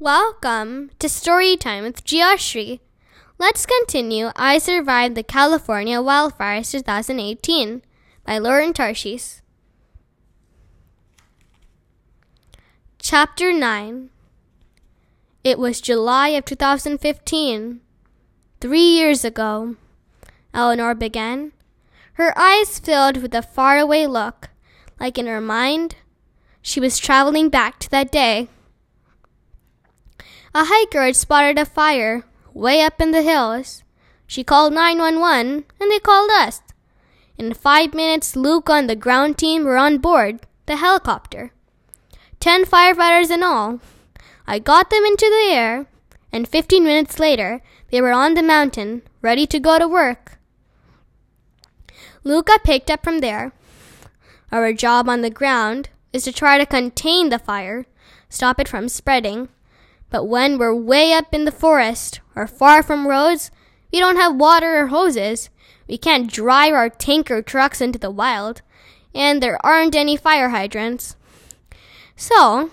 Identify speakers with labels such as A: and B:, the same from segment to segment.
A: Welcome to Storytime with Geoshri. Let's continue I Survived the California Wildfires 2018 by Lauren Tarshis. Chapter 9 It was July of 2015. Three years ago, Eleanor began, her eyes filled with a faraway look, like in her mind, she was traveling back to that day. A hiker had spotted a fire way up in the hills. She called 911 and they called us. In five minutes, Luca and the ground team were on board the helicopter. Ten firefighters in all. I got them into the air, and 15 minutes later, they were on the mountain, ready to go to work. Luca picked up from there. Our job on the ground is to try to contain the fire, stop it from spreading. But when we're way up in the forest or far from roads, we don't have water or hoses. We can't drive our tanker trucks into the wild, and there aren't any fire hydrants. So,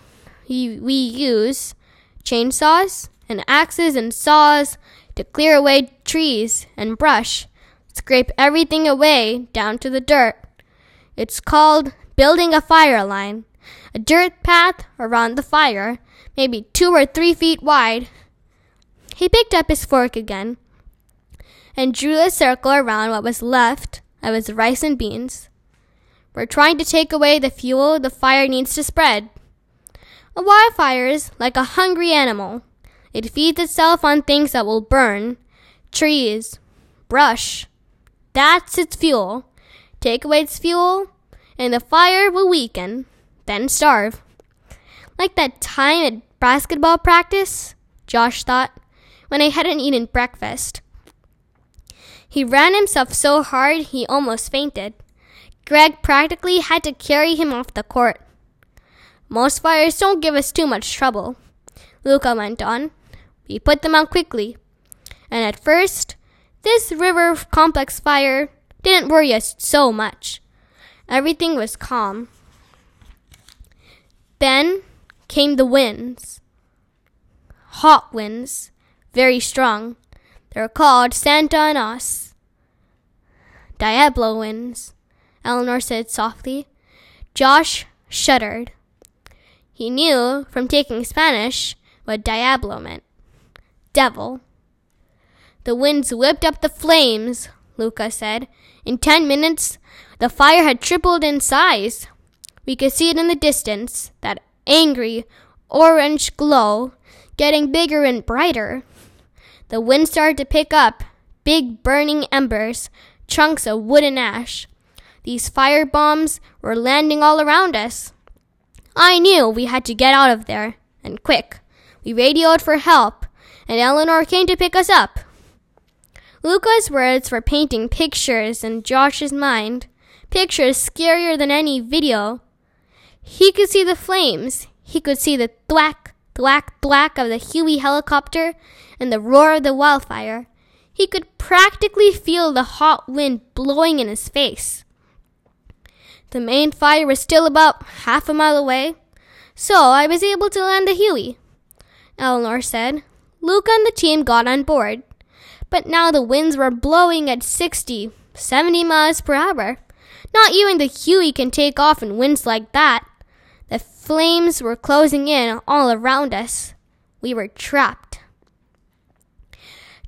A: we use chainsaws and axes and saws to clear away trees and brush, scrape everything away down to the dirt. It's called building a fire line, a dirt path around the fire, maybe two or three feet wide. He picked up his fork again and drew a circle around what was left of his rice and beans. We're trying to take away the fuel the fire needs to spread. A wildfire is like a hungry animal. It feeds itself on things that will burn trees, brush. That's its fuel. Take away its fuel, and the fire will weaken, then starve. Like that time at basketball practice, Josh thought, when I hadn't eaten breakfast. He ran himself so hard he almost fainted. Greg practically had to carry him off the court. Most fires don't give us too much trouble, Luca went on. We put them out quickly. And at first, this river complex fire didn't worry us so much. Everything was calm. Then came the winds. Hot winds, very strong. They're called Santa Anas. Diablo winds, Eleanor said softly. Josh shuddered. He knew from taking Spanish what Diablo meant devil. The winds whipped up the flames, Luca said. In ten minutes, the fire had tripled in size. We could see it in the distance, that angry orange glow, getting bigger and brighter. The wind started to pick up big burning embers, chunks of wood and ash. These fire bombs were landing all around us. I knew we had to get out of there, and quick. We radioed for help, and Eleanor came to pick us up. Luca's words were painting pictures in Josh's mind pictures scarier than any video. He could see the flames. He could see the thwack, thwack, thwack of the Huey helicopter and the roar of the wildfire. He could practically feel the hot wind blowing in his face. The main fire was still about half a mile away, so I was able to land the Huey. Eleanor said. Luca and the team got on board, but now the winds were blowing at 60, 70 miles per hour. Not even the Huey can take off in winds like that. The flames were closing in all around us. We were trapped.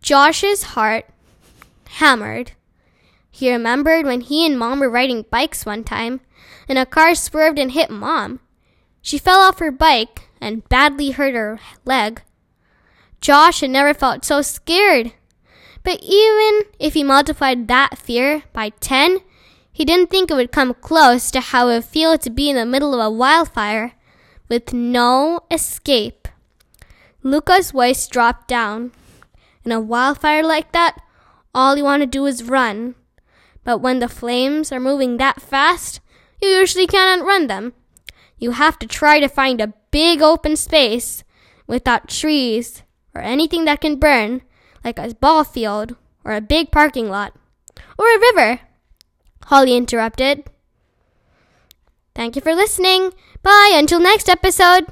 A: Josh's heart hammered. He remembered when he and Mom were riding bikes one time, and a car swerved and hit Mom. She fell off her bike and badly hurt her leg. Josh had never felt so scared. But even if he multiplied that fear by 10, he didn't think it would come close to how it would feel to be in the middle of a wildfire with no escape. Luca's voice dropped down. In a wildfire like that, all you want to do is run. But when the flames are moving that fast, you usually can't outrun them. You have to try to find a big open space without trees or anything that can burn, like a ball field or a big parking lot or a river. Holly interrupted. Thank you for listening. Bye until next episode.